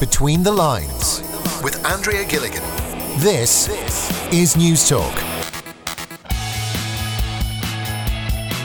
Between the Lines with Andrea Gilligan. This is Newstalk.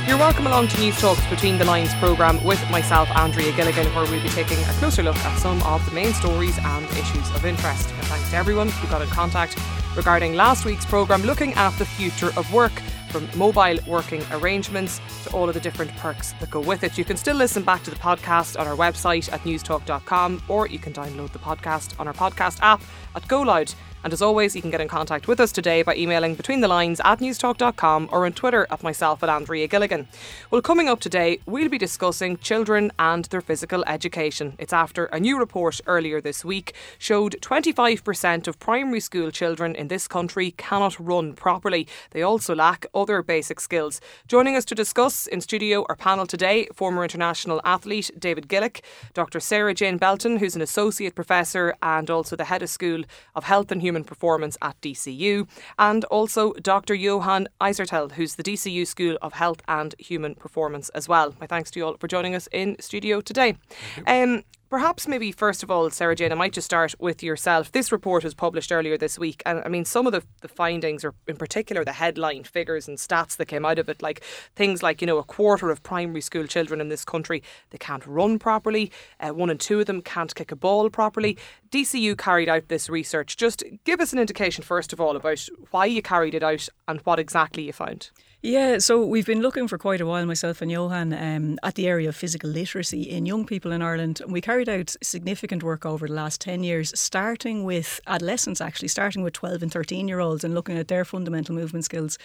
You're welcome along to Newstalk's Between the Lines programme with myself, Andrea Gilligan, where we'll be taking a closer look at some of the main stories and issues of interest. And thanks to everyone who got in contact regarding last week's programme looking at the future of work from mobile working arrangements to all of the different perks that go with it. You can still listen back to the podcast on our website at newstalk.com or you can download the podcast on our podcast app at GoLoud. And as always, you can get in contact with us today by emailing between the lines at newstalk.com or on Twitter at myself at Andrea Gilligan. Well, coming up today, we'll be discussing children and their physical education. It's after a new report earlier this week showed 25% of primary school children in this country cannot run properly. They also lack other basic skills. Joining us to discuss in studio our panel today, former international athlete David Gillick, Dr. Sarahjane Belton, who's an associate professor and also the head of School of Health and Human Performance at DCU, and also Dr. Johann Issartel, who's the DCU School of Health and Human Performance as well. My thanks to you all for joining us in studio today. Um, Perhaps, maybe first of all, Sarahjane, I might just start with yourself. This report was published earlier this week, and I mean, some of the, the findings, or in particular the headline figures and stats that came out of it, like things like, you know, a quarter of primary school children in this country, they can't run properly, uh, one in two of them can't kick a ball properly. DCU carried out this research. Just give us an indication, first of all, about why you carried it out and what exactly you found. Yeah, so we've been looking for quite a while, myself and Johann, um, at the area of physical literacy in young people in Ireland. And we carried out significant work over the last 10 years, starting with adolescents, actually, starting with 12 and 13 year olds and looking at their fundamental movement skills.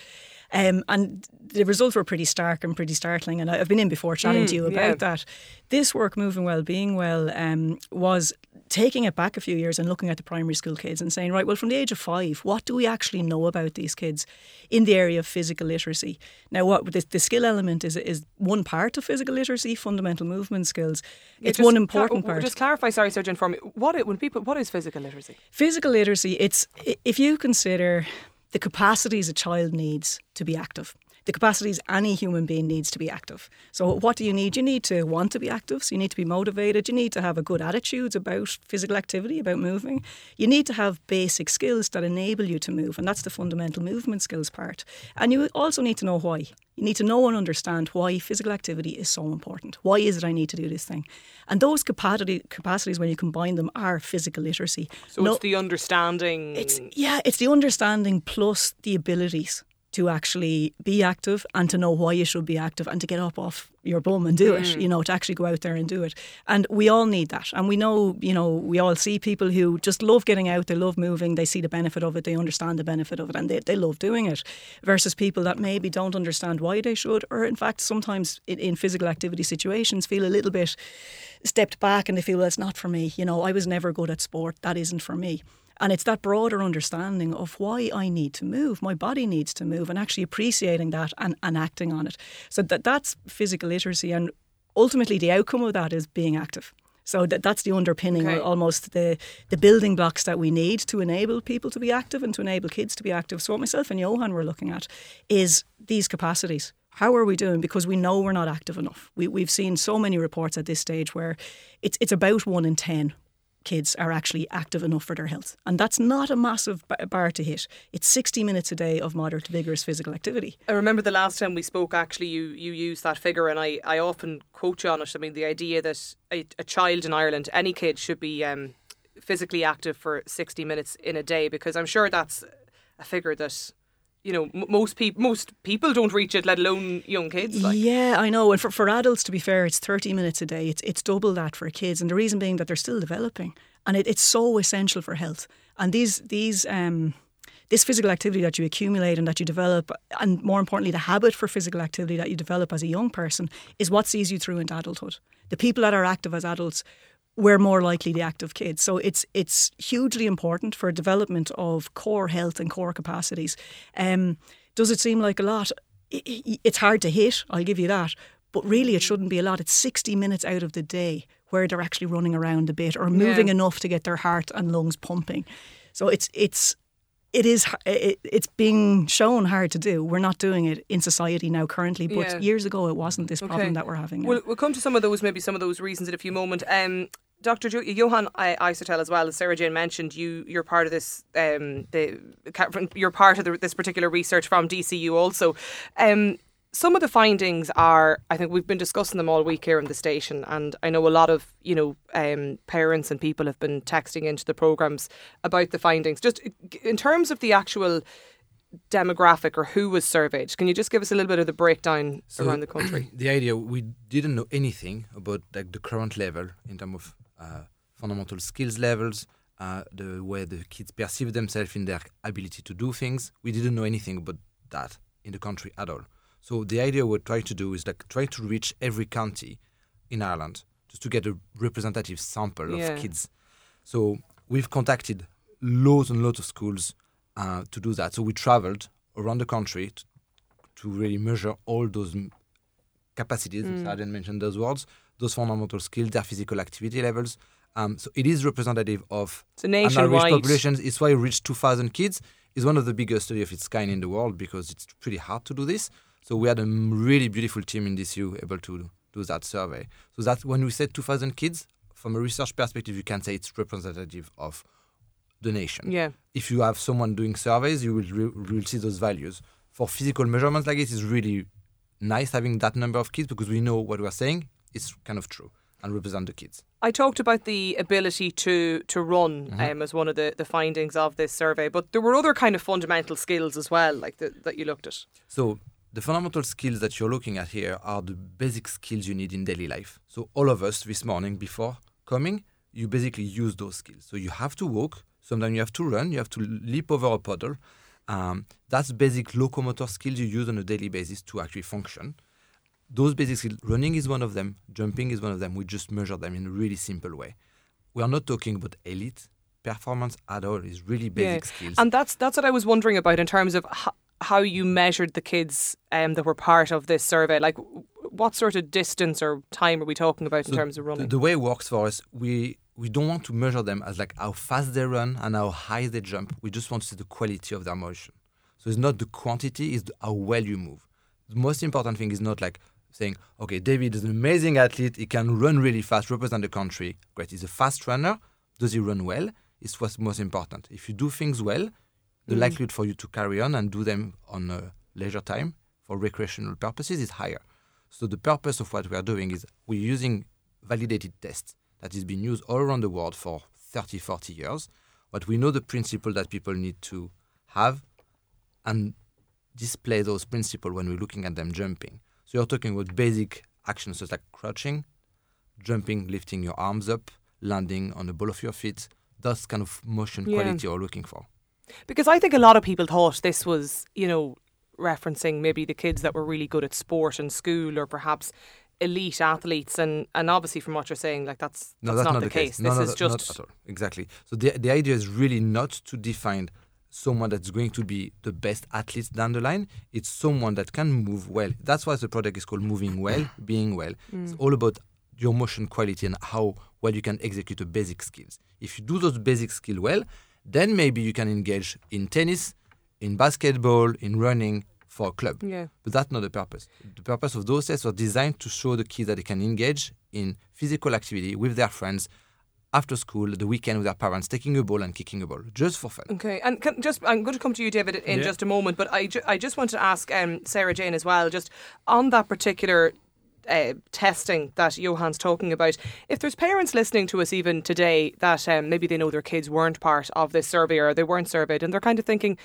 Um, and the results were pretty stark and pretty startling. And I've been in before chatting Mm, to you about yeah. that. This work, Moving Well, Being Well, um, was taking it back a few years and looking at the primary school kids and saying, right, well, from the age of five, what do we actually know about these kids in the area of physical literacy? Now, what the, the skill element is is one part of physical literacy, fundamental movement skills. Yeah, It's one important part. Just clarify, sorry, Jane, for me. What it, when people, what is physical literacy? Physical literacy, it's if you consider the capacities a child needs to be active. The capacities any human being needs to be active. So, what do you need? You need to want to be active. So, you need to be motivated. You need to have a good attitude about physical activity, about moving. You need to have basic skills that enable you to move, and that's the fundamental movement skills part. And you also need to know why. You need to know and understand why physical activity is so important. Why is it I need to do this thing? And those capacity, capacities, when you combine them, are physical literacy. So No- it's the understanding. it's yeah, it's the understanding plus the abilities to actually be active and to know why you should be active and to get up off your bum and do it, mm. you know, to actually go out there and do it. And we all need that. And we know, you know, we all see people who just love getting out, they love moving, they see the benefit of it, they understand the benefit of it, and they, they love doing it, versus people that maybe don't understand why they should, or in fact, sometimes in, in physical activity situations feel a little bit stepped back and they feel, well, it's not for me. You know, I was never good at sport, that isn't for me. And it's that broader understanding of why I need to move, my body needs to move, and actually appreciating that and, and acting on it. So that that's physical literacy, and ultimately the outcome of that is being active. So that, that's the underpinning, Okay. almost the the building blocks that we need to enable people to be active and to enable kids to be active. So what myself and Johann were looking at is these capacities. How are we doing? Because we know we're not active enough. We, we've seen so many reports at this stage where it's it's about one in ten kids are actually active enough for their health. And that's not a massive bar to hit. It's 60 minutes a day of moderate to vigorous physical activity. I remember the last time we spoke, actually, you, you used that figure, and I, I often quote you on it. I mean, the idea that a, a child in Ireland, any kid, should be um, physically active for 60 minutes in a day, because I'm sure that's a figure that, you know, m- most, peop- most people don't reach it, let alone young kids. Like. Yeah, I know. And for, for adults, to be fair, it's 30 minutes a day. It's, it's double that for kids. And the reason being that they're still developing. And it, it's so essential for health. And these, these, um, this physical activity that you accumulate and that you develop, and more importantly, the habit for physical activity that you develop as a young person, is what sees you through into adulthood. The people that are active as adults we're more likely the active kids. So it's it's hugely important for development of core health and core capacities. Um, does it seem like a lot? It's hard to hit. I'll give you that. But really, it shouldn't be a lot. It's 60 minutes out of the day where they're actually running around a bit or moving Yeah. enough to get their heart and lungs pumping. So it's it's it is it, it's being shown hard to do. We're not doing it in society now currently, but Yeah. years ago it wasn't this problem Okay. that we're having now. We'll, we'll come to some of those, maybe some of those reasons in a few moments. Um, Dr. Jo- Johann I- Issartel as well as Sarahjane mentioned, you you're part of this. Um, the you're part of the, this particular research from DCU also. Um, some of the findings are, I think we've been discussing them all week here in the station, and I know a lot of you know um, parents and people have been texting into the programs about the findings. Just in terms of the actual demographic or who was surveyed, can you just give us a little bit of the breakdown So, around the country? the idea we didn't know anything about like the current level in terms of fundamental skills levels, uh, the way the kids perceive themselves in their ability to do things. We didn't know anything about that in the country at all. So the idea we're trying to do is like try to reach every county in Ireland just to get a representative sample Yeah. of kids. So we've contacted loads and loads of schools uh, to do that. So we traveled around the country to, to really measure all those capacities. I didn't mention those words, those fundamental skills, their physical activity levels. Um, so it is representative of It's a an average nationwide. population. It's why it reached 2,000 kids. It's one of the biggest study of its kind in the world because it's pretty hard to do this. So we had a really beautiful team in DCU able to do that survey. So that when we said 2,000 kids, from a research perspective, you can say it's representative of the nation. Yeah. If you have someone doing surveys, you will, re- will see those values. For physical measurements like this, it's really nice having that number of kids because we know what we're saying is kind of true and represent the kids. I talked about the ability to to run Mm-hmm. um, as one of the, the findings of this survey, but there were other kind of fundamental skills as well, like the, that you looked at. So the fundamental skills that you're looking at here are the basic skills you need in daily life. So all of us this morning before coming, you basically use those skills. So you have to walk. Sometimes you have to run. You have to leap over a puddle. Um, that's basic locomotor skills you use on a daily basis to actually function. Those basic skills, running is one of them. Jumping is one of them. We just measure them in a really simple way. We are not talking about elite performance at all. It's really basic skills. And that's that's what I was wondering about in terms of ho- how you measured the kids um, that were part of this survey. Like, what sort of distance or time are we talking about in terms of running? The, way it works for us, we we don't want to measure them as like how fast they run and how high they jump. We just want to see the quality of their motion. So it's not the quantity, it's the, how well you move. The most important thing is not like saying, okay, David is an amazing athlete. He can run really fast, represent the country. Great. He's a fast runner. Does he run well? It's what's most important. If you do things well, the likelihood for you to carry on and do them on uh, leisure time for recreational purposes is higher. So the purpose of what we are doing is we're using validated tests that has been used all around the world for 30, 40 years. But we know the principle that people need to have and display those principles when we're looking at them jumping. So you're talking about basic actions such like crouching, jumping, lifting your arms up, landing on the ball of your feet. That's kind of motion Yeah. quality you're looking for. Because I think a lot of people thought this was, you know, referencing maybe the kids that were really good at sport in school or perhaps elite athletes and and obviously from what you're saying like that's No, that's, that's not, the case. No, this no, is just not at all. Exactly. So the the idea is really not to define someone that's going to be the best athlete down the line. It's someone that can move well. That's why the product is called Moving Well, Being Well. Mm. It's all about your motion quality and how well you can execute the basic skills. If you do those basic skills well, then maybe you can engage in tennis, in basketball, in running for a club. Yeah. But that's not the purpose. The purpose of those tests are designed to show the kids that they can engage in physical activity with their friends after school, the weekend with their parents, taking a ball and kicking a ball, just for fun. Okay, and can, just I'm going to come to you, David, in Yeah. just a moment. But I, ju- I just want to ask um, Sarahjane as well, just on that particular uh, testing that Johann's talking about. If there's parents listening to us even today that um, maybe they know their kids weren't part of this survey or they weren't surveyed, and they're kind of thinking,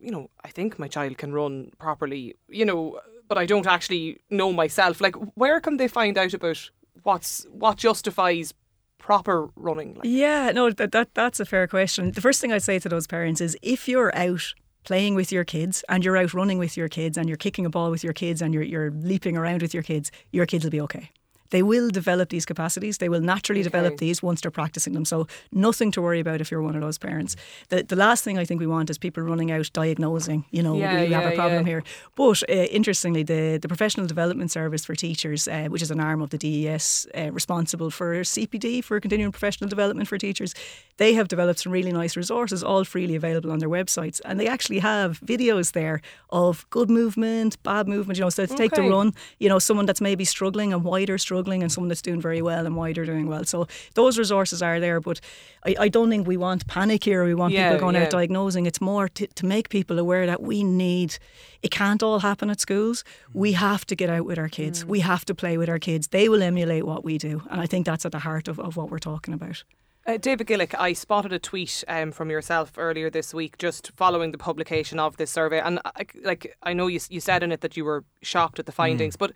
you know, I think my child can run properly, you know, but I don't actually know myself. Like, where can they find out about what's what justifies proper running? Like, Yeah, no, that, that that's a fair question. The first thing I'd say to those parents is if you're out playing with your kids and you're out running with your kids and you're kicking a ball with your kids and you're you're leaping around with your kids, your kids will be okay. They will develop these capacities. They will naturally develop these once they're practicing them. So nothing to worry about if you're one of those parents. The the last thing I think we want is people running out diagnosing. You know, Yeah, we have a problem yeah. here. But uh, interestingly, the the professional development service for teachers, uh, which is an arm of the DES uh, responsible for CPD for continuing professional development for teachers, they have developed some really nice resources, all freely available on their websites, and they actually have videos there of good movement, bad movement. You know, so to take the run, you know, someone that's maybe struggling and why they're struggling struggling and someone that's doing very well and why they're doing well. So those resources are there, but I, I don't think we want panic here. We want Yeah, people going yeah. out diagnosing. It's more to, to make people aware that we need. It can't all happen at schools. We have to get out with our kids. We have to play with our kids. They will emulate what we do, and I think that's at the heart of, of what we're talking about. Uh, David Gillick, I spotted a tweet um, from yourself earlier this week, just following the publication of this survey, and I, like I know you you said in it that you were shocked at the findings, but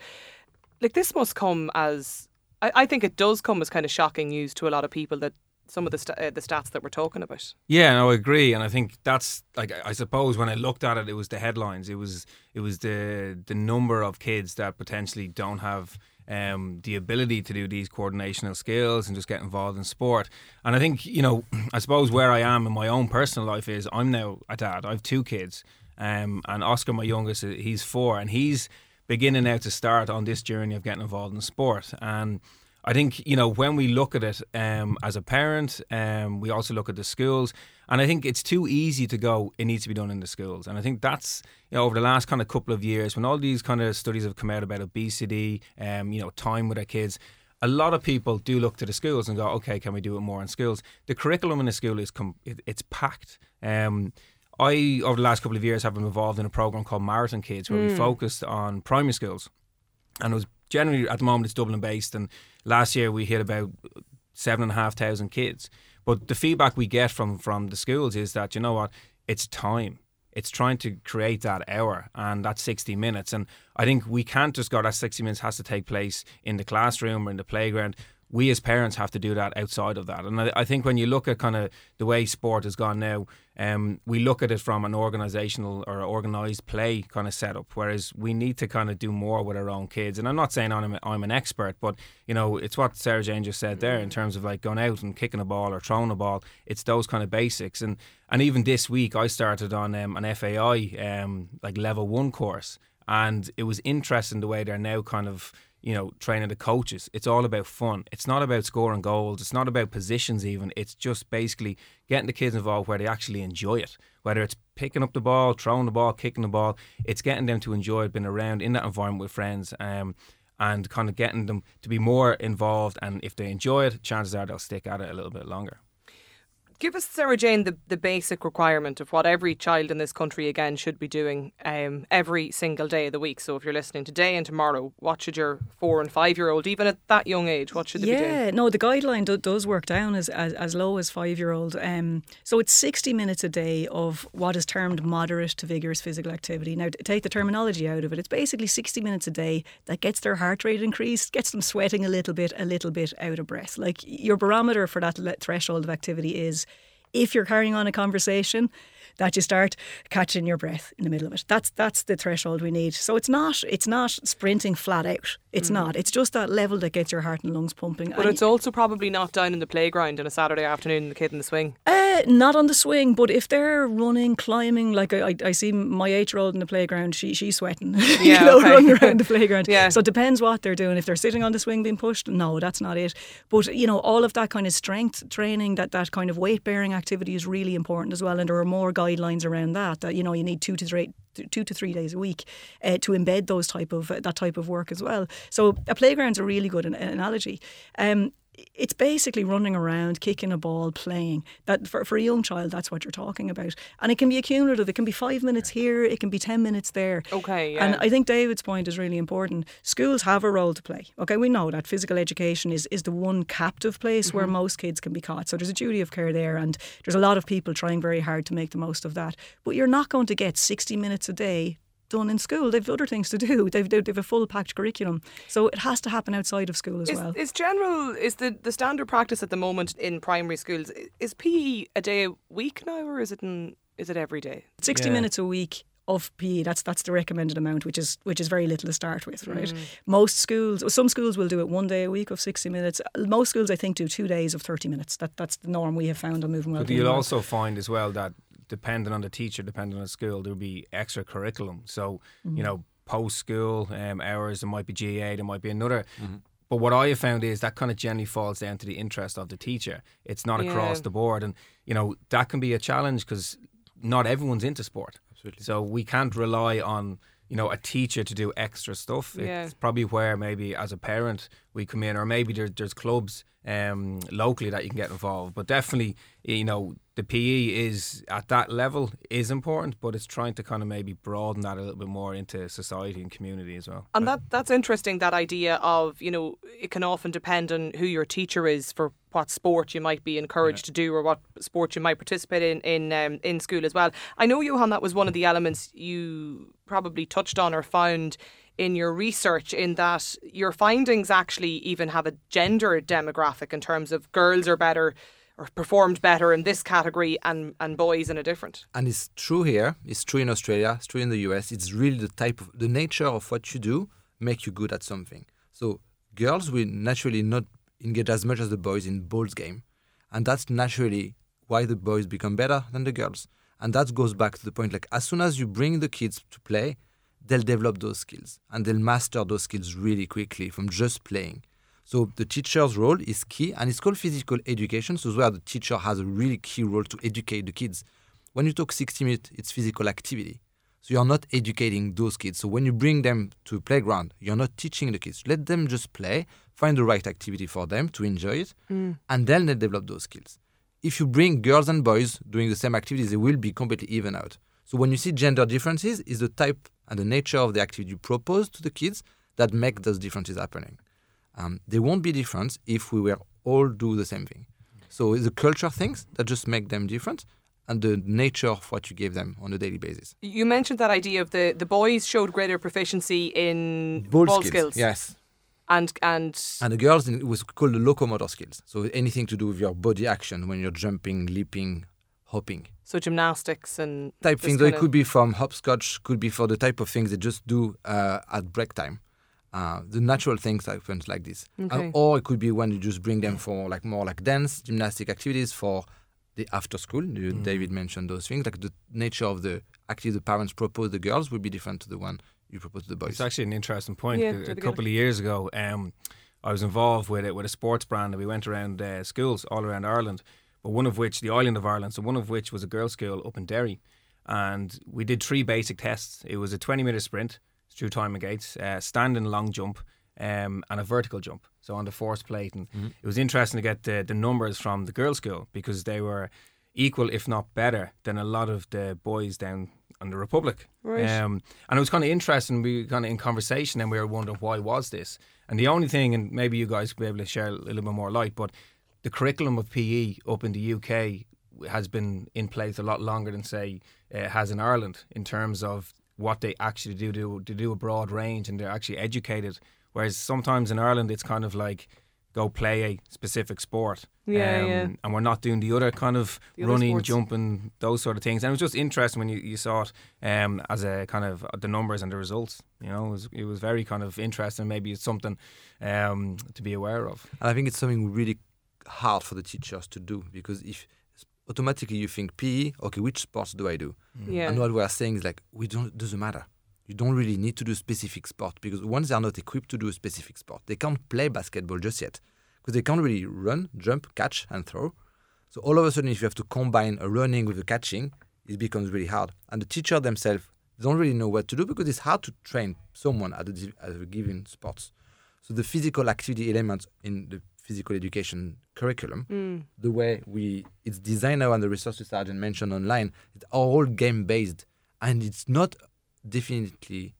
like this must come as I, I think it does come as kind of shocking news to a lot of people that some of the sta uh, the stats that we're talking about. Yeah, no, I agree, and I think that's like I I suppose when I looked at it, it was the headlines. It was it was the the number of kids that potentially don't have um, the ability to do these coordinational skills and just get involved in sport. And I think you know, I suppose where I am in my own personal life is I'm now a dad. I have two kids, um, and Oscar, my youngest, he's four, and he's beginning now to start on this journey of getting involved in sport and. I think you know when we look at it um, as a parent, um, we also look at the schools, and I think it's too easy to go. It needs to be done in the schools, and I think that's you know over the last kind of couple of years when all these kind of studies have come out about obesity, um, you know, time with our kids. A lot of people do look to the schools and go, okay, can we do it more in schools? The curriculum in the school is com- it, it's packed. Um, I over the last couple of years have been involved in a program called Marathon Kids, where we hmm. focused on primary schools and it was generally at the moment it's Dublin based, and last year we hit about seven and a half thousand kids. But the feedback we get from from the schools is that you know what, it's time. It's trying to create that hour and that 60 minutes. And I think we can't just go, that 60 minutes has to take place in the classroom or in the playground. We as parents have to do that outside of that. And I, I think when you look at kind of the way sport has gone now, um, we look at it from an organisational or organised play kind of setup, whereas we need to kind of do more with our own kids. And I'm not saying I'm, I'm an expert, but you know, it's what Sarahjane just said there in terms of like going out and kicking a ball or throwing a ball. It's those kind of basics. And and even this week, I started on um, an FAI um, like level one course, and it was interesting the way they're now kind of you know, training the coaches. It's all about fun. It's not about scoring goals. It's not about positions even. It's just basically getting the kids involved where they actually enjoy it. Whether it's picking up the ball, throwing the ball, kicking the ball, it's getting them to enjoy it, being around in that environment with friends. Um, and kind of getting them to be more involved, and if they enjoy it, chances are they'll stick at it a little bit longer. Give us, Sarahjane, the, the basic requirement of what every child in this country, again, should be doing um, every single day of the week. So if you're listening today and tomorrow, what should your four and five year old, even at that young age, what should they be doing? Yeah, no, the guideline do, does work down as, as, as low as five year old. Um, so it's 60 minutes a day of what is termed moderate to vigorous physical activity. Now, take the terminology out of it, it's basically 60 minutes a day that gets their heart rate increased, gets them sweating a little bit, a little bit out of breath. Like your barometer for that threshold of activity is if you're carrying on a conversation, that you start catching your breath in the middle of it. That's that's the threshold we need. So it's not it's not sprinting flat out. It's not. It's just that level that gets your heart and lungs pumping. But And- it's also probably not down in the playground on a Saturday afternoon, the kid in the swing. uh, not on the swing, but if they're running, climbing, like I, I, see my eight-year-old in the playground, she she's sweating, you Yeah, know, okay. running around the playground. Yeah. So it depends what they're doing. If they're sitting on the swing being pushed, no, that's not it. But you know, all of that kind of strength training, that that kind of weight-bearing activity is really important as well. And there are more guidelines around that. That you know, you need two to three two to three days a week uh, to embed those type of that type of work as well. So a playground's a really good an- analogy. Um, it's basically running around, kicking a ball, playing. That for, for a young child, that's what you're talking about. And it can be accumulative. It can be five minutes here, it can be ten minutes there. Okay, yeah. And I think David's point is really important. Schools have a role to play. Okay, we know that physical education is, is the one captive place where mm-hmm. most kids can be caught. So there's a duty of care there, and there's a lot of people trying very hard to make the most of that. But you're not going to get 60 minutes a day done in school. They've other things to do. They've, they've, they've a full packed curriculum. So it has to happen outside of school as Is, well. is general is the, the standard practice at the moment in primary schools is PE a day a week now or is it in, is it every day? 60 Yeah. minutes a week of PE that's that's the recommended amount which is which is very little to start with right mm. most schools some schools will do it one day a week of 60 minutes most schools I think do two days of 30 minutes that that's the norm we have found on moving well But you'll also find as well that depending on the teacher, depending on the school, there'll be extra curriculum. So, you know, post school um, hours, there might be GA, there might be another. But what I have found is that kind of generally falls down to the interest of the teacher. It's not across the board. And, you know, that can be a challenge because not everyone's into sport. Absolutely. So we can't rely on, you know, a teacher to do extra stuff. Yeah. It's probably where maybe as a parent we come in, or maybe there, there's clubs um, locally that you can get involved. But definitely, you know, the PE is at that level is important, but it's trying to kind of maybe broaden that a little bit more into society and community as well. And that that's interesting. That idea of you know it can often depend on who your teacher is for what sport you might be encouraged to do or what sport you might participate in in um, in school as well. I know, Johann, that was one of the elements you probably touched on or found in your research. In that your findings actually even have a gender demographic in terms of girls are better or performed better in this category and and boys in a different. And it's true here. It's true in Australia. It's true in the US. It's really the type of the nature of what you do make you good at something. So girls will naturally not engage as much as the boys in balls game, and that's naturally why the boys become better than the girls. And that goes back to the point like as soon as you bring the kids to play, they'll develop those skills and they'll master those skills really quickly from just playing. So the teacher's role is key, and it's called physical education. So where the teacher has a really key role to educate the kids. When you talk 60 minutes, it's physical activity. So you're not educating those kids. So when you bring them to a playground, you're not teaching the kids. Let them just play, find the right activity for them to enjoy it, mm. and then they develop those skills. If you bring girls and boys doing the same activities, they will be completely even out. So when you see gender differences, is the type and the nature of the activity you propose to the kids that make those differences happening. Um, they won't be different if we were all do the same thing. So it's the culture things that just make them different, and the nature of what you give them on a daily basis. You mentioned that idea of the the boys showed greater proficiency in ball, skills. yes. And and And the girls, it was called the locomotor skills. So anything to do with your body action when you're jumping, leaping, hopping. so gymnastics and Type things. So it could be from hopscotch, could be for the type of things they just do uh, at break time. Uh, the natural things happens like this, Uh, Okay. or it could be when you just bring them for like more like dance, gymnastic activities for the after school. You, David mentioned those things. Like the nature of the activity the parents propose the girls will be different to the one you propose to the boys. It's actually an interesting point. Yeah, A- a couple of years ago, um, I was involved with it with a sports brand, and we went around uh, schools all around Ireland. But one of which, the island of Ireland, so one of which was a girls' school up in Derry, and we did three basic tests. It was a twenty-meter sprint through timing gates, uh, standing long jump, um, and a vertical jump. So on the force plate, and it was interesting to get the, the numbers from the girls' school because they were equal, if not better, than a lot of the boys down the Republic. Right. Um, and it was kind of interesting. We were kind of in conversation, and we were wondering why was this. And the only thing, and maybe you guys could be able to share a little bit more light, but the curriculum of PE up in the UK has been in place a lot longer than say uh, has in Ireland in terms of what they actually do to, to do a broad range, and they're actually educated. Whereas sometimes in Ireland, it's kind of like go play a specific sport. Yeah, yeah. And we're not doing the other kind of The other running, sports. jumping, those sort of things. And it was just interesting when you, you saw it um, as a kind of the numbers and the results. You know, it was, it was very kind of interesting. Maybe it's something um, to be aware of. And I think it's something really hard for the teachers to do because if automatically you think PE, okay, which sports do I do? Yeah. And what we are saying is like, we don't, doesn't matter. You don't really need to do specific sport because once they are not equipped to do a specific sport, they can't play basketball just yet because they can't really run, jump, catch, and throw. So all of a sudden, if you have to combine a running with a catching, it becomes really hard. And the teacher themselves don't really know what to do because it's hard to train someone at a, at a given sports. So the physical activity elements in the physical education curriculum, mm. the way we it's designed now and the resources Sarahjane mentioned online, it's all game based and it's not definitely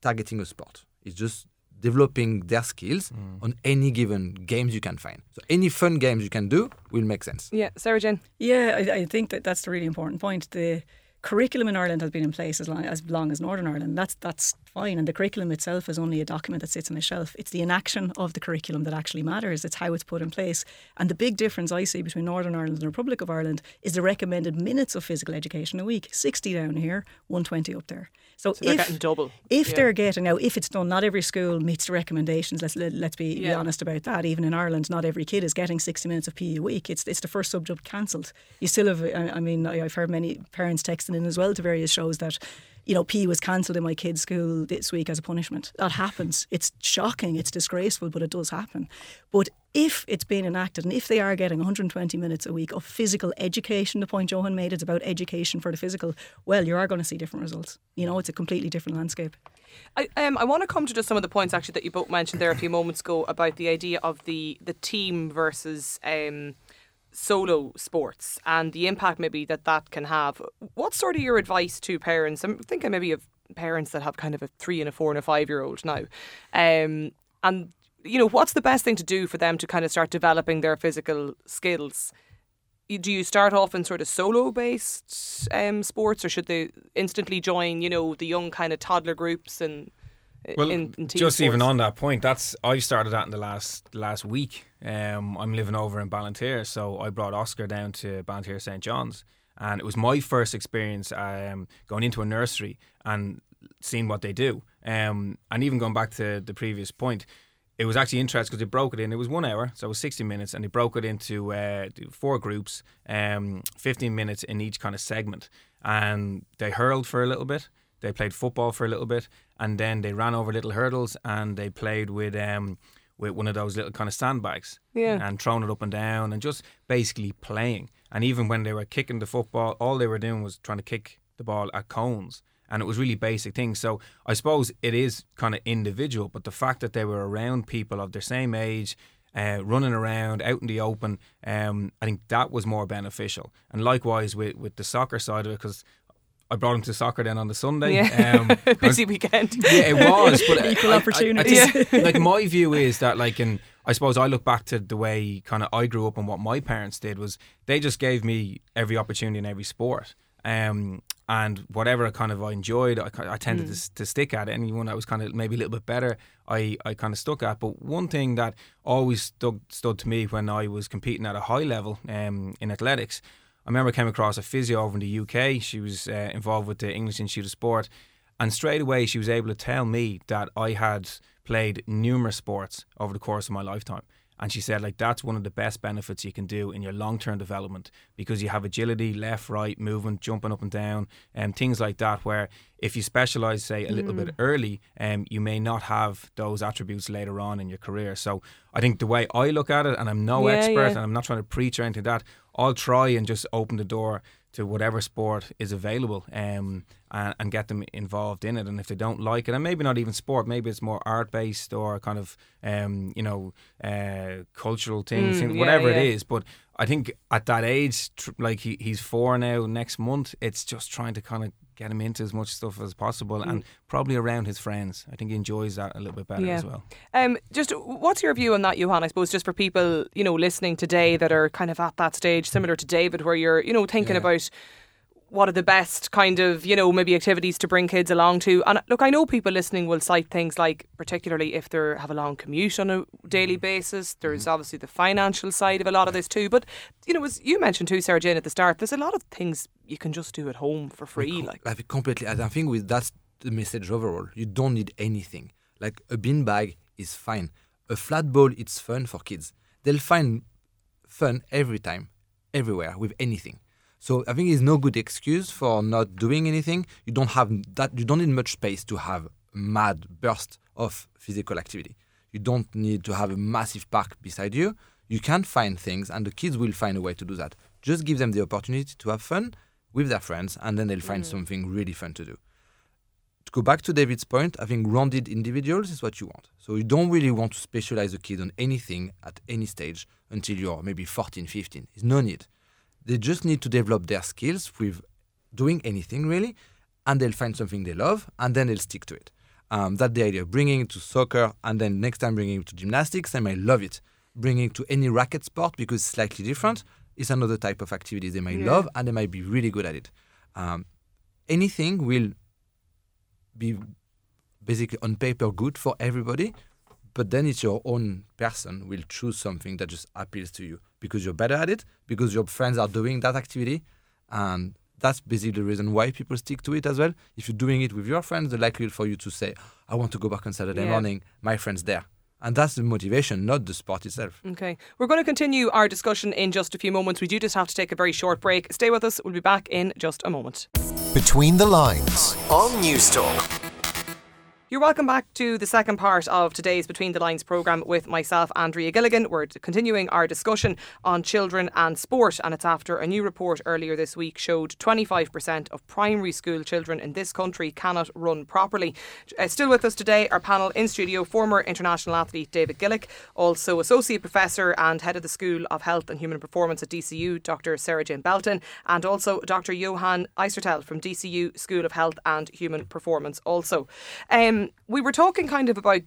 targeting a sport. It's just developing their skills mm. on any given games you can find. So any fun games you can do will make sense. Yeah, Sarahjane. Yeah, I, I think that that's the really important point. The curriculum in Ireland has been in place as long as long as Northern Ireland. That's that's fine, and the curriculum itself is only a document that sits on a shelf. It's the inaction of the curriculum that actually matters. It's how it's put in place. And the big difference I see between Northern Ireland and the Republic of Ireland is the recommended minutes of physical education a week. Sixty down here, one twenty up there. So, So they're if getting double. if Yeah. they're getting now, if it's done, not every school meets the recommendations. Let's let, let's be, be honest about that. Even in Ireland, not every kid is getting sixty minutes of PE a week. It's it's the first subject cancelled. You still have. I, I mean, I, I've heard many parents texting in as well to various shows that you know, PE was cancelled in my kids' school this week as a punishment. That happens. It's shocking. It's disgraceful, but it does happen. But if it's being enacted and if they are getting 120 minutes a week of physical education, the point Johann made, it's about education for the physical, well, you are going to see different results. You know, it's a completely different landscape. I, um, I want to come to just some of the points actually that you both mentioned there a few moments ago about the idea of the the team versus um, solo sports and the impact maybe that that can have. What's sort of your advice to parents? I'm thinking maybe of parents that have kind of a three and a four and a five year old now, um, and you know what's the best thing to do for them to kind of start developing their physical skills do you start off in sort of solo based um, sports or should they instantly join you know the young kind of toddler groups and well, in, in just sports? even on that point, that's I started that in the last last week. Um, I'm living over in Ballinteer, so I brought Oscar down to Ballinteer St John's, and it was my first experience um, going into a nursery and seeing what they do. Um, and even going back to the previous point, it was actually interesting because they broke it in. It was one hour, so it was 60 minutes, and they broke it into uh, four groups, um, 15 minutes in each kind of segment. And they hurled for a little bit, they played football for a little bit, and then they ran over little hurdles and they played with um, with one of those little kind of sandbags, yeah. and throwing it up and down, and just basically playing. And even when they were kicking the football, all they were doing was trying to kick the ball at cones and it was really basic things. So I suppose it is kind of individual, but the fact that they were around people of their same age, uh, running around out in the open, um, I think that was more beneficial. And likewise with with the soccer side of it, because I brought him to soccer then on the Sunday. Yeah. Um, Busy weekend. Yeah, it was. But equal I, opportunity. I, I think, like my view is that like in I suppose I look back to the way kind of I grew up and what my parents did was they just gave me every opportunity in every sport. Um, and whatever kind of I enjoyed, I, I tended mm. to, to stick at it. Anyone I was kind of maybe a little bit better, I, I kind of stuck at. But one thing that always stood, stood to me when I was competing at a high level um, in athletics, I remember I came across a physio over in the UK. She was uh, involved with the English Institute of Sport. And straight away, she was able to tell me that I had played numerous sports over the course of my lifetime. And she said, like, that's one of the best benefits you can do in your long term development because you have agility, left, right, movement, jumping up and down, and um, things like that. Where if you specialize, say, a mm. little bit mm. early, um, you may not have those attributes later on in your career. So I think the way I look at it, and I'm no yeah, expert yeah. and I'm not trying to preach or anything like that, I'll try and just open the door to whatever sport is available. Um, and, and, get them involved in it. And if they don't like it, and maybe not even sport, maybe it's more art based or kind of, um, you know, uh, cultural things, mm, whatever yeah, yeah. it is. But I think at that age, tr- like he, he's four now next month, it's just trying to kind of get him into as much stuff as possible mm. and probably around his friends. I think he enjoys that a little bit better yeah. as well. Um, just what's your view on that, Johann? I suppose just for people you know listening today that are kind of at that stage, similar to David, where you're you know thinking Yeah. about what are the best kind of you know maybe activities to bring kids along to and look i know people listening will cite things like particularly if they have a long commute on a daily mm. basis there's mm-hmm. obviously the financial side of a lot of this too but you know as you mentioned too sarahjane at the start there's a lot of things you can just do at home for free Com- like like completely. I think with that's the message overall. You don't need anything. Like a bean bag is fine. A flat ball, it's fun for kids. They'll find fun every time, everywhere with anything. So I think it's no good excuse for not doing anything. You don't have that. You don't need much space to have a mad burst of physical activity. You don't need to have a massive park beside you. You can find things, and the kids will find a way to do that. Just give them the opportunity to have fun with their friends, and then they'll find mm. something really fun to do. To go back to David's point, I think rounded individuals is what you want. So you don't really want to specialize a kid on anything at any stage until you're maybe 14, 15. There's no need. They just need to develop their skills with doing anything really, and they'll find something they love, and then they'll stick to it. Um, that's the idea. Bringing it to soccer, and then next time bringing it to gymnastics, they might love it. Bringing it to any racket sport because it's slightly different is another type of activity they might Yeah. love, and they might be really good at it. Um, anything will be basically on paper good for everybody, but then it's your own person will choose something that just appeals to you because you're better at it, because your friends are doing that activity, and that's basically the reason why people stick to it as well. If you're doing it with your friends, the likelihood for you to say, "I want to go back on Saturday Yeah. morning," my friend's there, And that's the motivation, not the sport itself. Okay. We're going to continue our discussion in just a few moments. We do just have to take a very short break. Stay with us. We'll be back in just a moment. Between the Lines on Newstalk. You're welcome back to the second part of today's Between the Lines programme with myself, Andrea Gilligan. We're continuing our discussion on children and sport, and it's after a new report earlier this week showed 25% of primary school children in this country cannot run properly. Uh, still with us today, our panel in studio, former international athlete David Gillick, also Associate Professor and Head of the School of Health and Human Performance at DCU, Dr. Sarahjane Belton, and also Dr. Johann Issartel from DCU School of Health and Human Performance also. Um, we were talking kind of about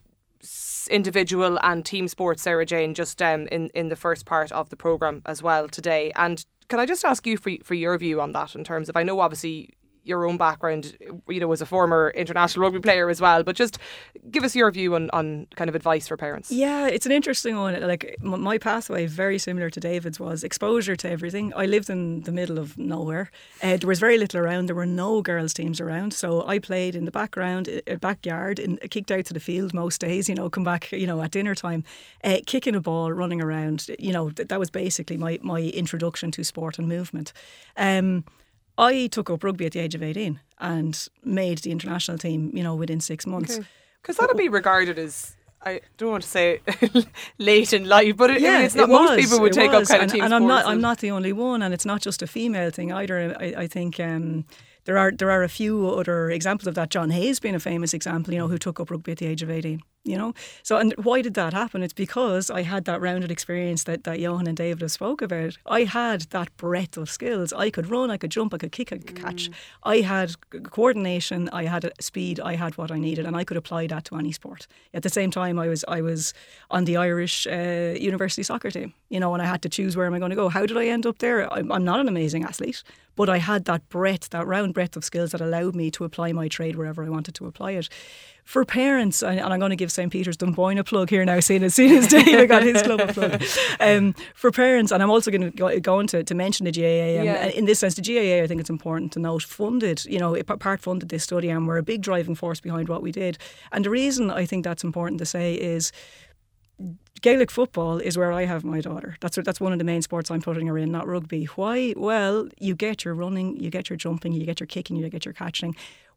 individual and team sports, Sarahjane, just um, in in the first part of the program as well today. And can I just ask you for for your view on that in terms of I know obviously your own background, you know, as a former international rugby player as well. But just give us your view on, on kind of advice for parents. Yeah, it's an interesting one. Like my pathway, very similar to David's, was exposure to everything. I lived in the middle of nowhere. Uh, there was very little around. There were no girls' teams around, so I played in the background, uh, backyard, and kicked out to the field most days. You know, come back, you know, at dinner time, uh, kicking a ball, running around. You know, th- that was basically my my introduction to sport and movement. Um, I took up rugby at the age of 18 and made the international team, you know, within six months. Because okay. that'd be regarded as I don't want to say late in life, but it, yeah, it's not. It most was, people would take was. up kind and, of team And I'm not. And I'm not the only one, and it's not just a female thing either. I, I think. Um, there are there are a few other examples of that. John Hayes being a famous example, you know, who took up rugby at the age of eighteen. You know, so and why did that happen? It's because I had that rounded experience that that Johann and David have spoke about. I had that breadth of skills. I could run, I could jump, I could kick, I could catch. Mm. I had coordination, I had speed, I had what I needed, and I could apply that to any sport. At the same time, I was I was on the Irish uh, university soccer team. You know, and I had to choose where am I going to go. How did I end up there? I'm, I'm not an amazing athlete, but I had that breadth, that round breadth of skills that allowed me to apply my trade wherever I wanted to apply it for parents, and I'm going to give St. Peter's Dunboyne a plug here now, seeing as, soon as David got his club a plug. Um, for parents, and I'm also going to go, go on to, to mention the GAA. Um, yeah. In this sense, the GAA, I think it's important to note, funded, you know, part funded this study and were a big driving force behind what we did. And the reason I think that's important to say is Gaelic football is where I have my daughter. That's that's one of the main sports I'm putting her in, not rugby. Why? Well, you get your running, you get your jumping, you get your kicking, you get your catching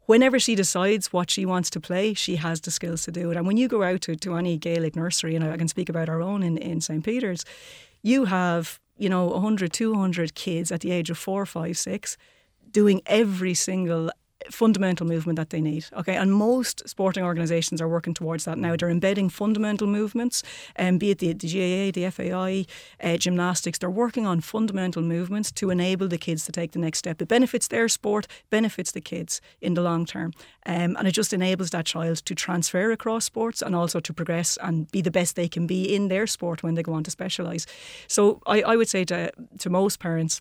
whenever she decides what she wants to play, she has the skills to do it. And when you go out to, to any Gaelic nursery, and I can speak about our own in, in St. Peter's, you have, you know, 100, 200 kids at the age of four, five, six doing every single fundamental movement that they need. Okay, and most sporting organisations are working towards that now. They're embedding fundamental movements, and um, be it the, the GAA, the FAI, uh, gymnastics. They're working on fundamental movements to enable the kids to take the next step. It benefits their sport, benefits the kids in the long term, um, and it just enables that child to transfer across sports and also to progress and be the best they can be in their sport when they go on to specialise. So I, I would say to to most parents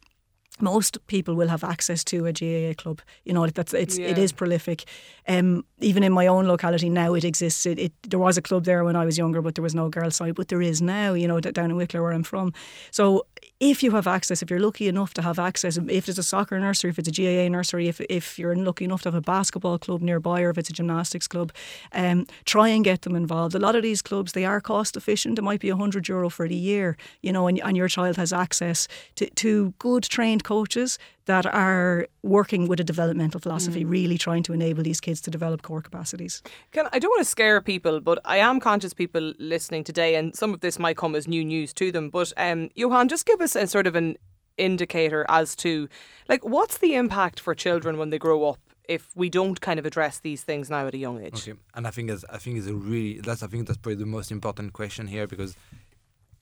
most people will have access to a GAA club. You know, that's it's yeah. it is prolific. Um, even in my own locality now, it exists. It, it, there was a club there when I was younger, but there was no girls' side. But there is now. You know, down in Wicklow where I'm from. So if you have access, if you're lucky enough to have access, if there's a soccer nursery, if it's a GAA nursery, if if you're lucky enough to have a basketball club nearby, or if it's a gymnastics club, um, try and get them involved. A lot of these clubs they are cost efficient. It might be hundred euro for the year. You know, and, and your child has access to to good trained coaches that are working with a developmental philosophy, mm. really trying to enable these kids to develop core capacities. Can, I don't want to scare people, but I am conscious people listening today, and some of this might come as new news to them. But um, Johann, just give us a sort of an indicator as to like what's the impact for children when they grow up if we don't kind of address these things now at a young age. Okay, and I think is I think is a really that's I think that's probably the most important question here because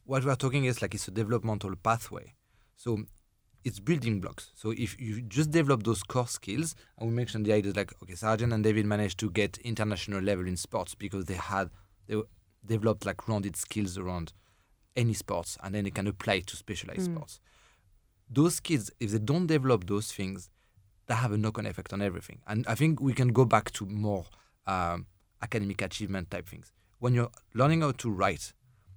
what we are talking is like it's a developmental pathway. So it's building blocks. So if you just develop those core skills, and we mentioned the idea like okay, Sarahjane and David managed to get international level in sports because they had they developed like rounded skills around any sports, and then they can apply to specialized mm. sports. Those kids, if they don't develop those things, they have a knock-on effect on everything. And I think we can go back to more um, academic achievement type things. When you're learning how to write,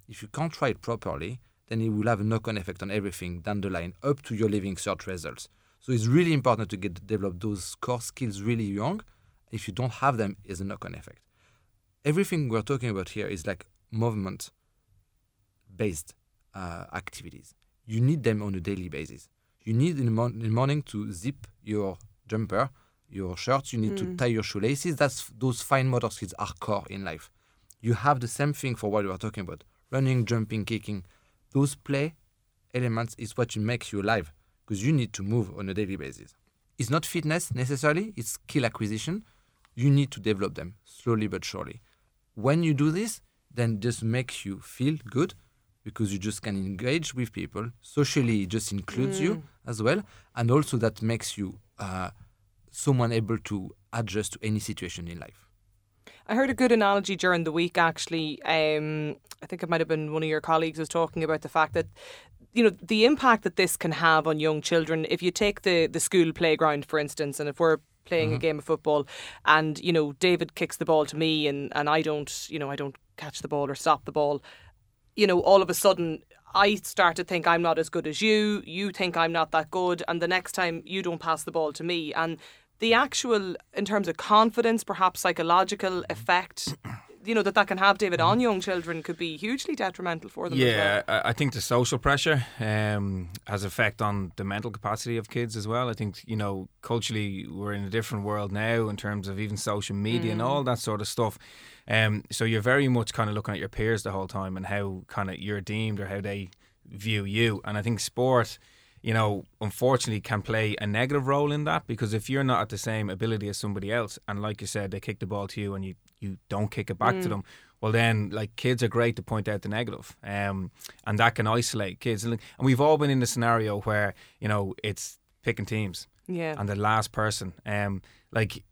if you can't write properly, then it will have a knock-on effect on everything down the line up to your Leaving Cert results. So it's really important to get develop those core skills really young. If you don't have them, it's a knock-on effect. Everything we're talking about here is like movement based uh, activities. You need them on a daily basis. You need in the, in the morning to zip your jumper, your shirts. You need mm. to tie your shoelaces. That's those fine motor skills are core in life. You have the same thing for what we are talking about: running, jumping, kicking. Those play elements is what makes you alive because you need to move on a daily basis. It's not fitness necessarily; it's skill acquisition. You need to develop them slowly but surely. When you do this, then just makes you feel good because you just can engage with people socially it just includes mm. you as well and also that makes you uh, someone able to adjust to any situation in life I heard a good analogy during the week actually um, I think it might have been one of your colleagues was talking about the fact that you know the impact that this can have on young children if you take the the school playground for instance and if we're playing mm-hmm. a game of football and you know David kicks the ball to me and and I don't you know I don't catch the ball or stop the ball you know, all of a sudden I start to think I'm not as good as you, you think I'm not that good, and the next time you don't pass the ball to me. And the actual, in terms of confidence, perhaps psychological effect, you know, that that can have, David, on young children could be hugely detrimental for them. Yeah, well. I think the social pressure um, has effect on the mental capacity of kids as well. I think, you know, culturally we're in a different world now in terms of even social media mm. and all that sort of stuff. Um, so you're very much kind of looking at your peers the whole time and how kind of you're deemed or how they view you. And I think sport, you know, unfortunately can play a negative role in that because if you're not at the same ability as somebody else, and like you said, they kick the ball to you and you, you don't kick it back mm. to them, well then like kids are great to point out the negative um, and that can isolate kids and, and we've all been in the scenario where you know it's picking teams yeah and the last person um, like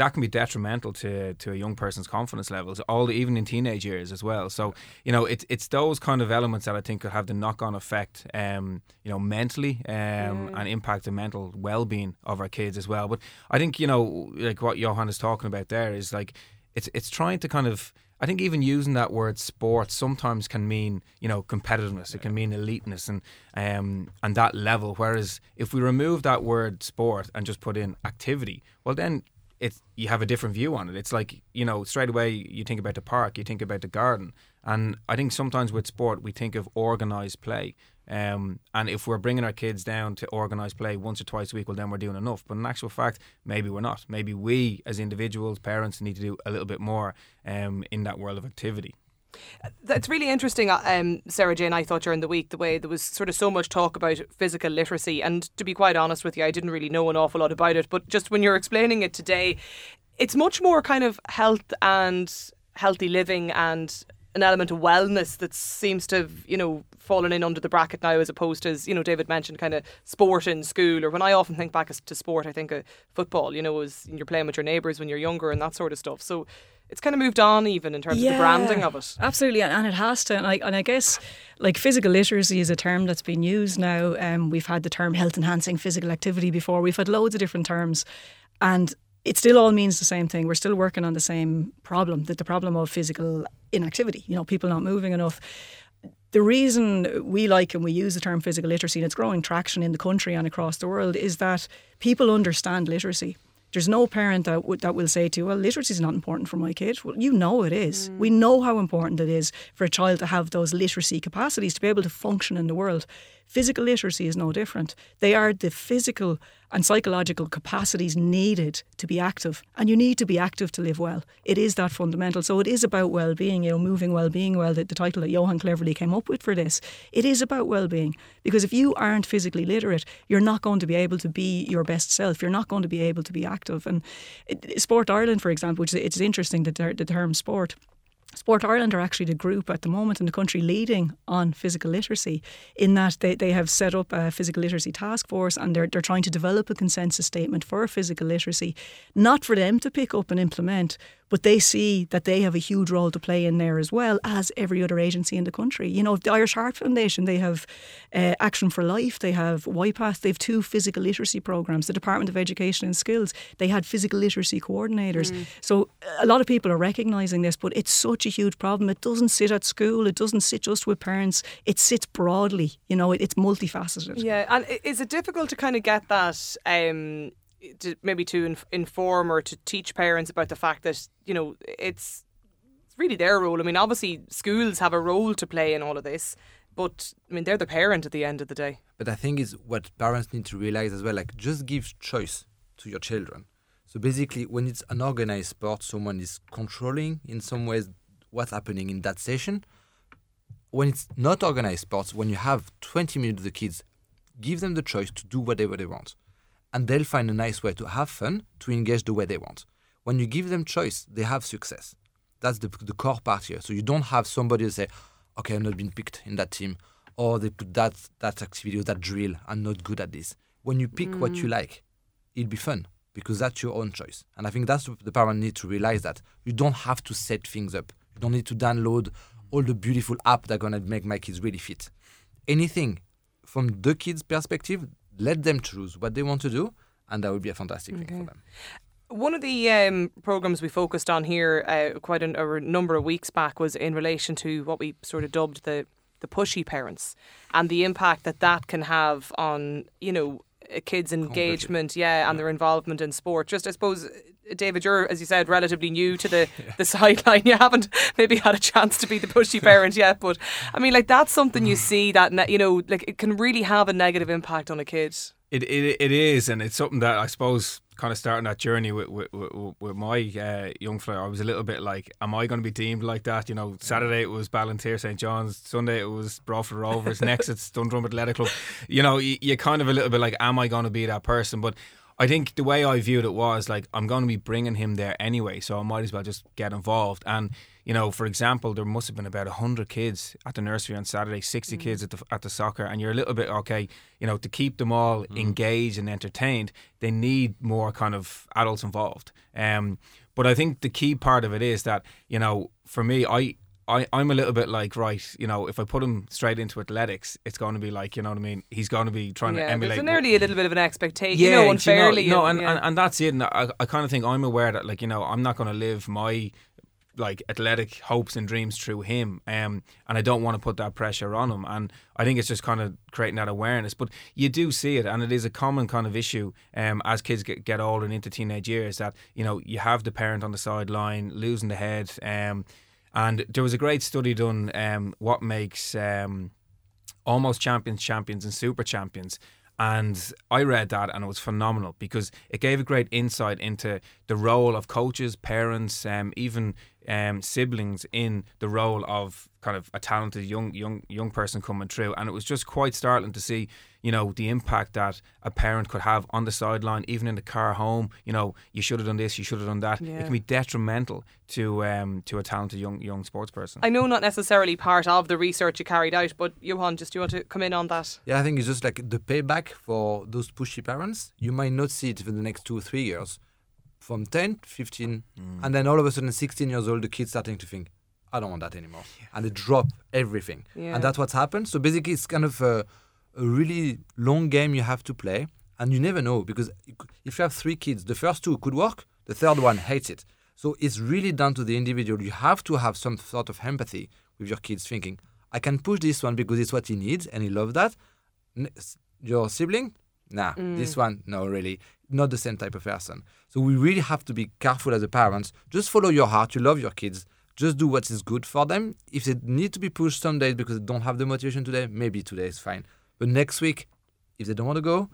that can be detrimental to to a young person's confidence levels, all even in teenage years as well. So you know, it's it's those kind of elements that I think could have the knock on effect, um, you know, mentally, um, mm. and impact the mental well being of our kids as well. But I think you know, like what Johann is talking about there is like it's it's trying to kind of I think even using that word sport sometimes can mean you know competitiveness. It can mean eliteness and um, and that level. Whereas if we remove that word sport and just put in activity, well then it's you have a different view on it. It's like you know straight away you think about the park, you think about the garden, and I think sometimes with sport we think of organised play. Um, and if we're bringing our kids down to organised play once or twice a week, well then we're doing enough. But in actual fact, maybe we're not. Maybe we as individuals, parents, need to do a little bit more um, in that world of activity. That's really interesting, uh, um, Sarahjane. I thought during the week, the way there was sort of so much talk about physical literacy. And to be quite honest with you, I didn't really know an awful lot about it. But just when you're explaining it today, it's much more kind of health and healthy living and an element of wellness that seems to have, you know, fallen in under the bracket now as opposed to, as, you know, David mentioned kind of sport in school or when I often think back to sport, I think of football, you know, as you're playing with your neighbours when you're younger and that sort of stuff. So it's kind of moved on even in terms yeah, of the branding of it. Absolutely, and it has to. And I, and I guess like physical literacy is a term that's been used now. Um, we've had the term health enhancing physical activity before. We've had loads of different terms, and it still all means the same thing. We're still working on the same problem, that the problem of physical inactivity. You know, people not moving enough. The reason we like and we use the term physical literacy and it's growing traction in the country and across the world is that people understand literacy. There's no parent that, w- that will say to you, well, literacy is not important for my kid. Well, you know it is. Mm. We know how important it is for a child to have those literacy capacities to be able to function in the world. Physical literacy is no different. They are the physical and psychological capacities needed to be active. And you need to be active to live well. It is that fundamental. So it is about well being, you know, moving well being well, the, the title that Johann cleverly came up with for this. It is about well being. Because if you aren't physically literate, you're not going to be able to be your best self. You're not going to be able to be active. And it, Sport Ireland, for example, which is, it's interesting the, the term sport Sport Ireland are actually the group at the moment in the country leading on physical literacy, in that they, they have set up a physical literacy task force and they're, they're trying to develop a consensus statement for physical literacy, not for them to pick up and implement, but they see that they have a huge role to play in there as well as every other agency in the country. You know, the Irish Heart Foundation, they have uh, Action for Life, they have YPATH, they have two physical literacy programs. The Department of Education and Skills, they had physical literacy coordinators. Mm. So a lot of people are recognising this, but it's such a huge problem. It doesn't sit at school, it doesn't sit just with parents, it sits broadly. You know, it, it's multifaceted. Yeah, and is it difficult to kind of get that? Um, to, maybe to inf- inform or to teach parents about the fact that you know it's really their role. I mean, obviously schools have a role to play in all of this, but I mean they're the parent at the end of the day. But I think is what parents need to realize as well. Like, just give choice to your children. So basically, when it's an organized sport, someone is controlling in some ways what's happening in that session. When it's not organized sports, when you have 20 minutes with the kids, give them the choice to do whatever they want. And they'll find a nice way to have fun, to engage the way they want. When you give them choice, they have success. That's the, the core part here. So you don't have somebody say, okay, I'm not being picked in that team, or they put that, that activity or that drill, I'm not good at this. When you pick what you mm. like, it'll be fun because that's your own choice. And I think that's what the parent need to realize that you don't have to set things up. You don't need to download all the beautiful app that are gonna make my kids really fit. Anything from the kids' perspective, let them choose what they want to do, and that would be a fantastic thing for them. One of the um, programs we focused on here uh, quite an, a number of weeks back was in relation to what we sort of dubbed the the pushy parents and the impact that that can have on you know a kid's engagement, yeah, and their involvement in sport. Just I suppose. David, you're, as you said, relatively new to the, the sideline. You haven't maybe had a chance to be the pushy parent yet, but I mean, like that's something you see that ne- you know, like it can really have a negative impact on a kid. It, it it is, and it's something that I suppose kind of starting that journey with with, with, with my uh, young fella. I was a little bit like, am I going to be deemed like that? You know, Saturday it was Ballinteer St John's, Sunday it was Broadford Rovers, next it's Dundrum Athletic Club. You know, you, you're kind of a little bit like, am I going to be that person? But I think the way I viewed it was like I'm going to be bringing him there anyway, so I might as well just get involved. And you know, for example, there must have been about hundred kids at the nursery on Saturday, sixty Mm. kids at the at the soccer, and you're a little bit okay. You know, to keep them all engaged and entertained, they need more kind of adults involved. Um, but I think the key part of it is that you know, for me, I. I, I'm a little bit like right, you know, if I put him straight into athletics, it's going to be like, you know what I mean. He's going to be trying to emulate. there's what- nearly a little bit of an expectation, yeah, you know, do you unfairly. no, and, yeah. and, and that's it. And I, I kind of think I'm aware that, like, you know, I'm not going to live my like athletic hopes and dreams through him. Um, and I don't want to put that pressure on him. And I think it's just kind of creating that awareness. But you do see it, and it is a common kind of issue um, as kids get, get older and into teenage years that, you know, you have the parent on the sideline losing the head. Um, and there was a great study done, um, what makes um, almost champions champions and super champions. And I read that and it was phenomenal because it gave a great insight into the role of coaches, parents, um, even um, siblings in the role of kind of a talented young young young person coming through. And it was just quite startling to see, you know, the impact that a parent could have on the sideline, even in the car home. You know, you should have done this, you should have done that. It can be detrimental to um, to a talented young young sports person. I know not necessarily part of the research you carried out, but Johann, just do you want to come in on that? Yeah, I think it's just like the payback for those pushy parents. You might not see it for the next two or three years. From 10, 15, mm. and then all of a sudden, 16 years old, the kid's starting to think, I don't want that anymore. And they drop everything. Yeah. And that's what's happened. So basically, it's kind of a, a really long game you have to play. And you never know because if you have three kids, the first two could work, the third one hates it. So it's really down to the individual. You have to have some sort of empathy with your kids, thinking, I can push this one because it's what he needs and he loves that. Your sibling? Nah, this mm. one, no, really. Not the same type of person. So we really have to be careful as a parents. Just follow your heart. You love your kids. Just do what is good for them. If they need to be pushed some days because they don't have the motivation today, maybe today is fine. But next week, if they don't want to go,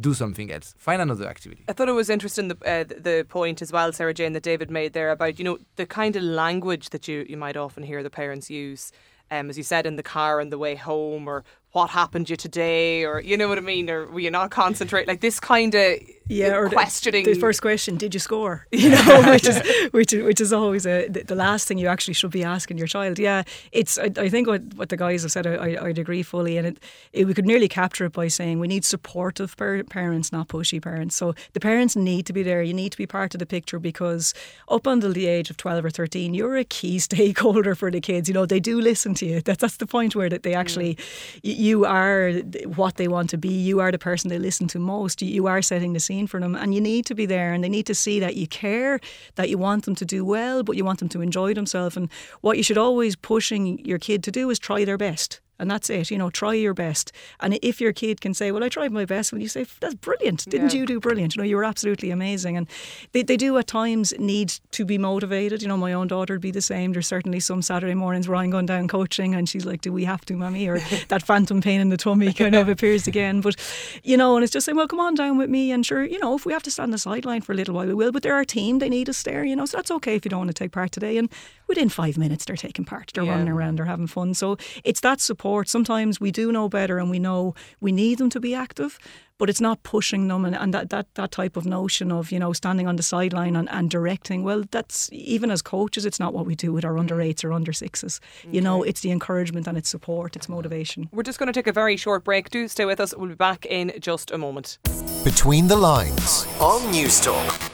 do something else. Find another activity. I thought it was interesting the uh, the point as well, Sarahjane, that David made there about you know the kind of language that you you might often hear the parents use. Um, as you said, in the car on the way home, or what happened to you today, or you know what I mean, or were you not concentrate? Like this kind of yeah, or the- questioning. The, first question: Did you score? You know, which is which is which is always a, the, the last thing you actually should be asking your child. Yeah, it's. I, I think what, what the guys have said, I, I, I'd agree fully, and it, it we could nearly capture it by saying we need supportive par- parents, not pushy parents. So the parents need to be there. You need to be part of the picture because up until the age of twelve or thirteen, you're a key stakeholder for the kids. You know, they do listen to you. That, that's the point where that they actually, y- you are what they want to be. You are the person they listen to most. You, you are setting the scene for them, and you need to be there. And they need to see that you care, that you want them to do well, but you want them to enjoy themselves. And what you should always pushing your kid to do is try their best. And that's it. You know, try your best. And if your kid can say, Well, I tried my best, when you say, That's brilliant. Didn't Yeah. you do brilliant? You know, you were absolutely amazing. And they, they do at times need to be motivated. You know, my own daughter would be the same. There's certainly some Saturday mornings where I'm going down coaching and she's like, Do we have to, Mummy? Or that phantom pain in the tummy kind of appears again. But, you know, and it's just saying, Well, come on down with me. And sure, you know, if we have to stand the sideline for a little while, we will. But they're our team. They need us there, you know, so that's okay if you don't want to take part today. And within five minutes, they're taking part. They're Yeah. running around, they're having fun. So it's that support. Sometimes we do know better and we know we need them to be active, but it's not pushing them and, and that, that, that type of notion of, you know, standing on the sideline and, and directing. Well, that's even as coaches, it's not what we do with our mm. under eights or under sixes. You know, it's the encouragement and it's support, it's motivation. We're just going to take a very short break. Do stay with us. We'll be back in just a moment. Between the Lines on Newstalk.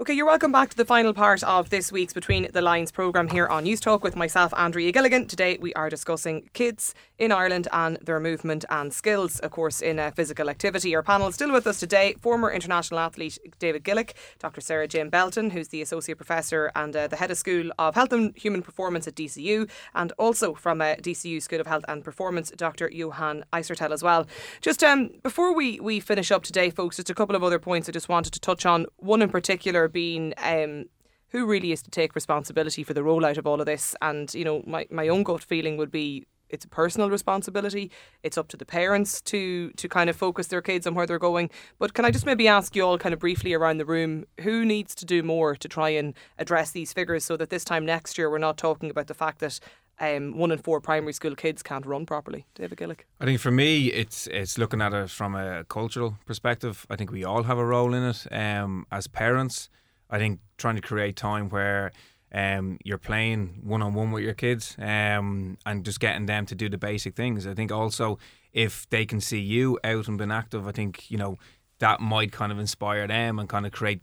Okay, you're welcome back to the final part of this week's Between the Lines programme here on Newstalk with myself, Andrea Gilligan. Today we are discussing kids in Ireland and their movement and skills, of course, in uh, physical activity. Our panel is still with us today former international athlete David Gillick, Dr. Sarahjane Belton, who's the Associate Professor and uh, the Head of School of Health and Human Performance at DCU, and also from uh, DCU School of Health and Performance, Dr. Johann Issartel as well. Just um, before we, we finish up today, folks, just a couple of other points I just wanted to touch on. One in particular being um, who really is to take responsibility for the rollout of all of this. And, you know, my, my own gut feeling would be it's a personal responsibility. It's up to the parents to to kind of focus their kids on where they're going. But can I just maybe ask you all kind of briefly around the room who needs to do more to try and address these figures so that this time next year we're not talking about the fact that um, one in four primary school kids can't run properly. David Gillick. I think for me, it's it's looking at it from a cultural perspective. I think we all have a role in it. Um, as parents, I think trying to create time where um, you're playing one on one with your kids um, and just getting them to do the basic things. I think also if they can see you out and being active, I think you know that might kind of inspire them and kind of create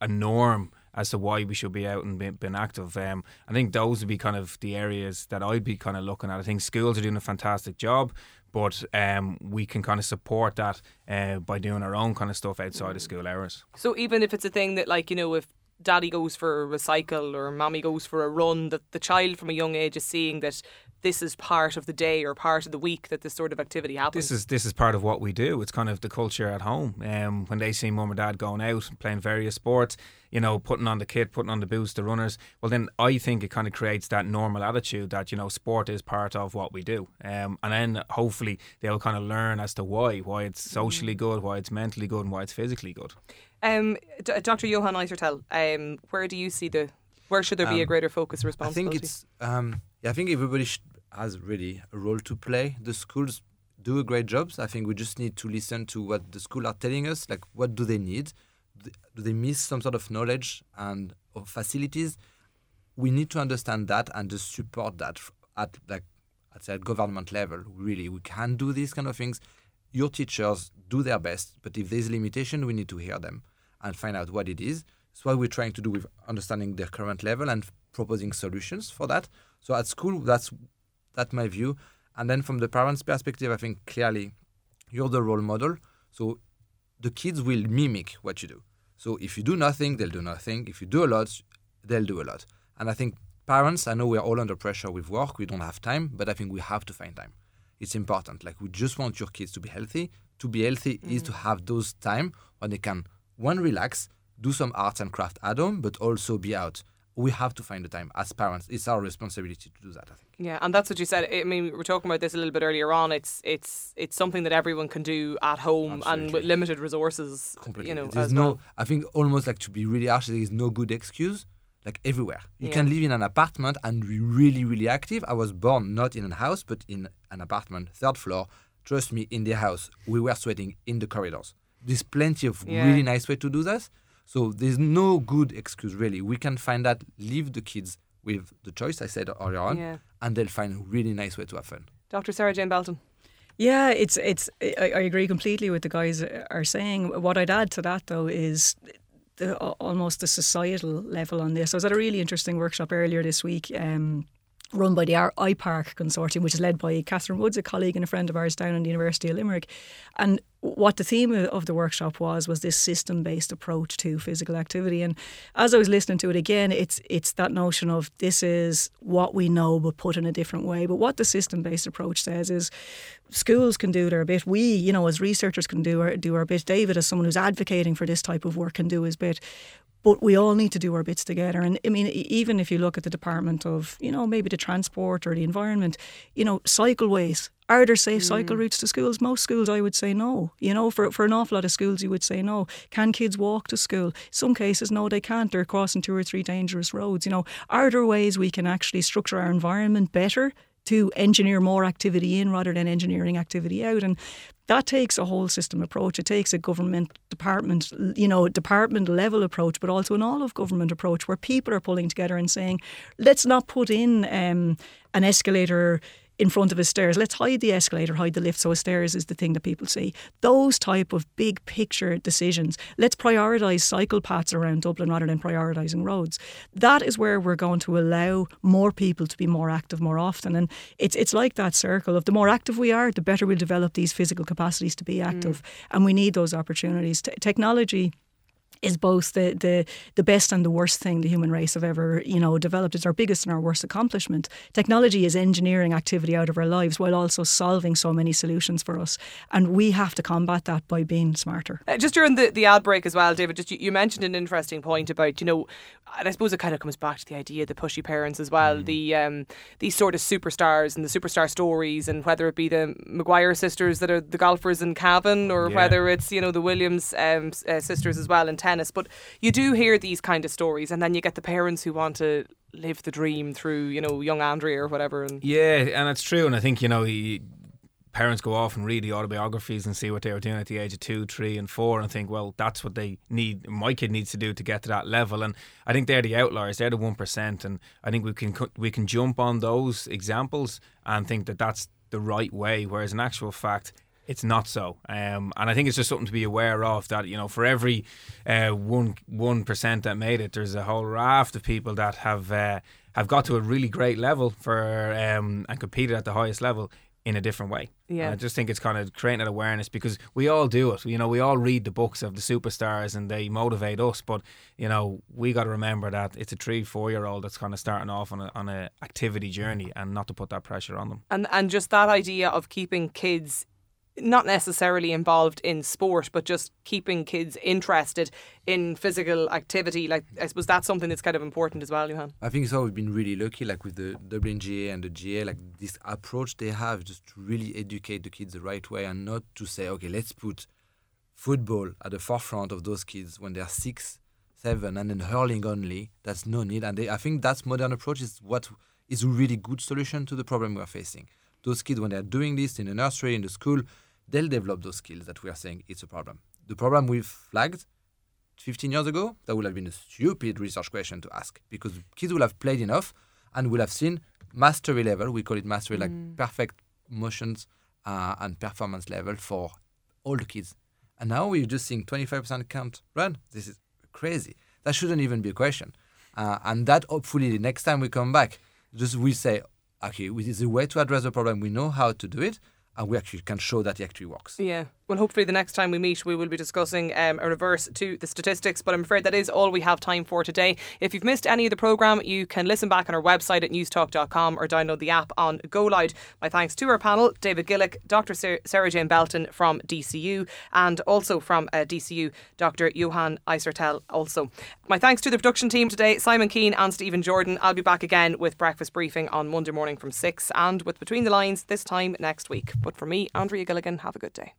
a norm as to why we should be out and being, being active. Um, I think those would be kind of the areas that I'd be kind of looking at. I think schools are doing a fantastic job, but um, we can kind of support that uh, by doing our own kind of stuff outside of school hours. So even if it's a thing that, like, you know, if daddy goes for a recycle or mommy goes for a run, that the child from a young age is seeing that this is part of the day or part of the week that this sort of activity happens. This is this is part of what we do. It's kind of the culture at home. Um, when they see mum and dad going out playing various sports, you know, putting on the kit, putting on the boots, the runners. Well, then I think it kind of creates that normal attitude that you know sport is part of what we do. Um, and then hopefully they'll kind of learn as to why, why it's socially good, why it's mentally good, and why it's physically good. Um, D- Dr. Johann Issartel, um, where do you see the where should there be a Um, greater focus or I think it's um, yeah, I think everybody sh- has really a role to play. The schools do a great job. I think we just need to listen to what the school are telling us. Like, what do they need? Do they- miss some sort of knowledge and of facilities? We need to understand that and just support that at like at at government level. Really, we can do these kind of things. Your teachers do their best, but if there's limitation, we need to hear them and find out what it is. It's what we're trying to do with understanding their current level and proposing solutions for that. So at school, that's that's my view. And then from the parents' perspective, I think clearly you're the role model. So the kids will mimic what you do. So if you do nothing, they'll do nothing. If you do a lot, they'll do a lot. And I think parents, I know we're all under pressure with work, we don't have time, but I think we have to find time. It's important. Like we just want your kids to be healthy. To be healthy is to mm. have those time when they can one relax, do some arts and craft at home, but also be out. We have to find the time as parents. It's our responsibility to do that. I think. Yeah, and that's what you said. I mean, we were talking about this a little bit earlier on. It's it's it's something that everyone can do at home and with limited resources. completely. You know, There's as no. well. I think almost like to be really harsh. There is no good excuse. Like everywhere, you Yeah. can live in an apartment and be really, really active. I was born not in a house, but in an apartment, third floor. Trust me, in the house, we were sweating in the corridors. There's plenty of Yeah. really nice way to do this. So there's no good excuse really. We can find that. Leave the kids with the choice I said earlier on, Yeah. and they'll find a really nice way to have fun. Dr. Sarahjane Belton. Yeah, it's it's. I, I agree completely with the guys are saying. What I'd add to that though is the almost the societal level on this. I was at a really interesting workshop earlier this week. Um, run by the i-PARC Consortium, which is led by Catherine Woods, a colleague and a friend of ours down in the University of Limerick. And what the theme of the workshop was was this system-based approach to physical activity. And as I was listening to it again, it's it's that notion of this is what we know, but put in a different way. But what the system-based approach says is schools can do their bit. We, you know, as researchers can do our do our bit. David, as someone who's advocating for this type of work, can do his bit but we all need to do our bits together. And I mean, even if you look at the Department of, you know, maybe the transport or the environment, you know, cycleways. Are there safe mm. cycle routes to schools? Most schools, I would say no. You know, for, for an awful lot of schools, you would say no. Can kids walk to school? Some cases, no, they can't. They're crossing two or three dangerous roads. You know, are there ways we can actually structure our environment better to engineer more activity in rather than engineering activity out. And that takes a whole system approach. It takes a government department, you know, department level approach, but also an all of government approach where people are pulling together and saying, let's not put in um, an escalator in front of a stairs. Let's hide the escalator, hide the lift, so a stairs is the thing that people see. Those type of big picture decisions. Let's prioritise cycle paths around Dublin rather than prioritising roads. That is where we're going to allow more people to be more active more often. And it's it's like that circle of the more active we are, the better we'll develop these physical capacities to be active. Mm. And we need those opportunities. T- technology is both the, the the best and the worst thing the human race have ever you know developed. It's our biggest and our worst accomplishment. Technology is engineering activity out of our lives while also solving so many solutions for us, and we have to combat that by being smarter. Uh, just during the the ad break as well, David. Just you, you, mentioned an interesting point about you know, and I suppose it kind of comes back to the idea of the pushy parents as well. Mm. The um, these sort of superstars and the superstar stories, and whether it be the Maguire sisters that are the golfers in Cavan, or yeah. whether it's you know the Williams um, uh, sisters as well in tennis. But you do hear these kind of stories, and then you get the parents who want to live the dream through, you know, young Andrea or whatever. And yeah, and it's true. And I think you know, he, parents go off and read the autobiographies and see what they were doing at the age of two, three, and four, and think, well, that's what they need. My kid needs to do to get to that level. And I think they're the outliers. They're the one percent. And I think we can we can jump on those examples and think that that's the right way. Whereas in actual fact, it's not so. Um, and I think it's just something to be aware of that, you know, for every uh, one one percent that made it, there's a whole raft of people that have uh, have got to a really great level for um, and competed at the highest level in a different way. Yeah. And I just think it's kind of creating that awareness because we all do it. You know, we all read the books of the superstars and they motivate us, but you know, we got to remember that it's a three, four year old that's kind of starting off on a on a activity journey and not to put that pressure on them. And and just that idea of keeping kids not necessarily involved in sport, but just keeping kids interested in physical activity. Like I suppose that's something that's kind of important as well, Johann. I think so. We've been really lucky, like with the WNGA and the GA, like this approach they have just to really educate the kids the right way and not to say, okay, let's put football at the forefront of those kids when they're six, seven, and then hurling only. That's no need. And they, I think that's modern approach is what is a really good solution to the problem we're facing those kids, when they're doing this in the nursery, in the school, they'll develop those skills that we are saying it's a problem. The problem we've flagged 15 years ago, that would have been a stupid research question to ask because kids will have played enough and will have seen mastery level, we call it mastery, mm. like perfect motions uh, and performance level for all the kids. And now we're just seeing 25% can't run. This is crazy. That shouldn't even be a question. Uh, and that hopefully the next time we come back, just we say, okay, this is a way to address the problem. We know how to do it, and we actually can show that it actually works. Yeah. Well, hopefully, the next time we meet, we will be discussing um, a reverse to the statistics. But I'm afraid that is all we have time for today. If you've missed any of the programme, you can listen back on our website at newstalk.com or download the app on GoLoud. My thanks to our panel David Gillick, Dr. Sarahjane Belton from DCU, and also from uh, DCU, Dr. Johann Issartel. Also, my thanks to the production team today Simon Keane and Stephen Jordan. I'll be back again with breakfast briefing on Monday morning from 6 and with Between the Lines this time next week. But for me, Andrea Gilligan, have a good day.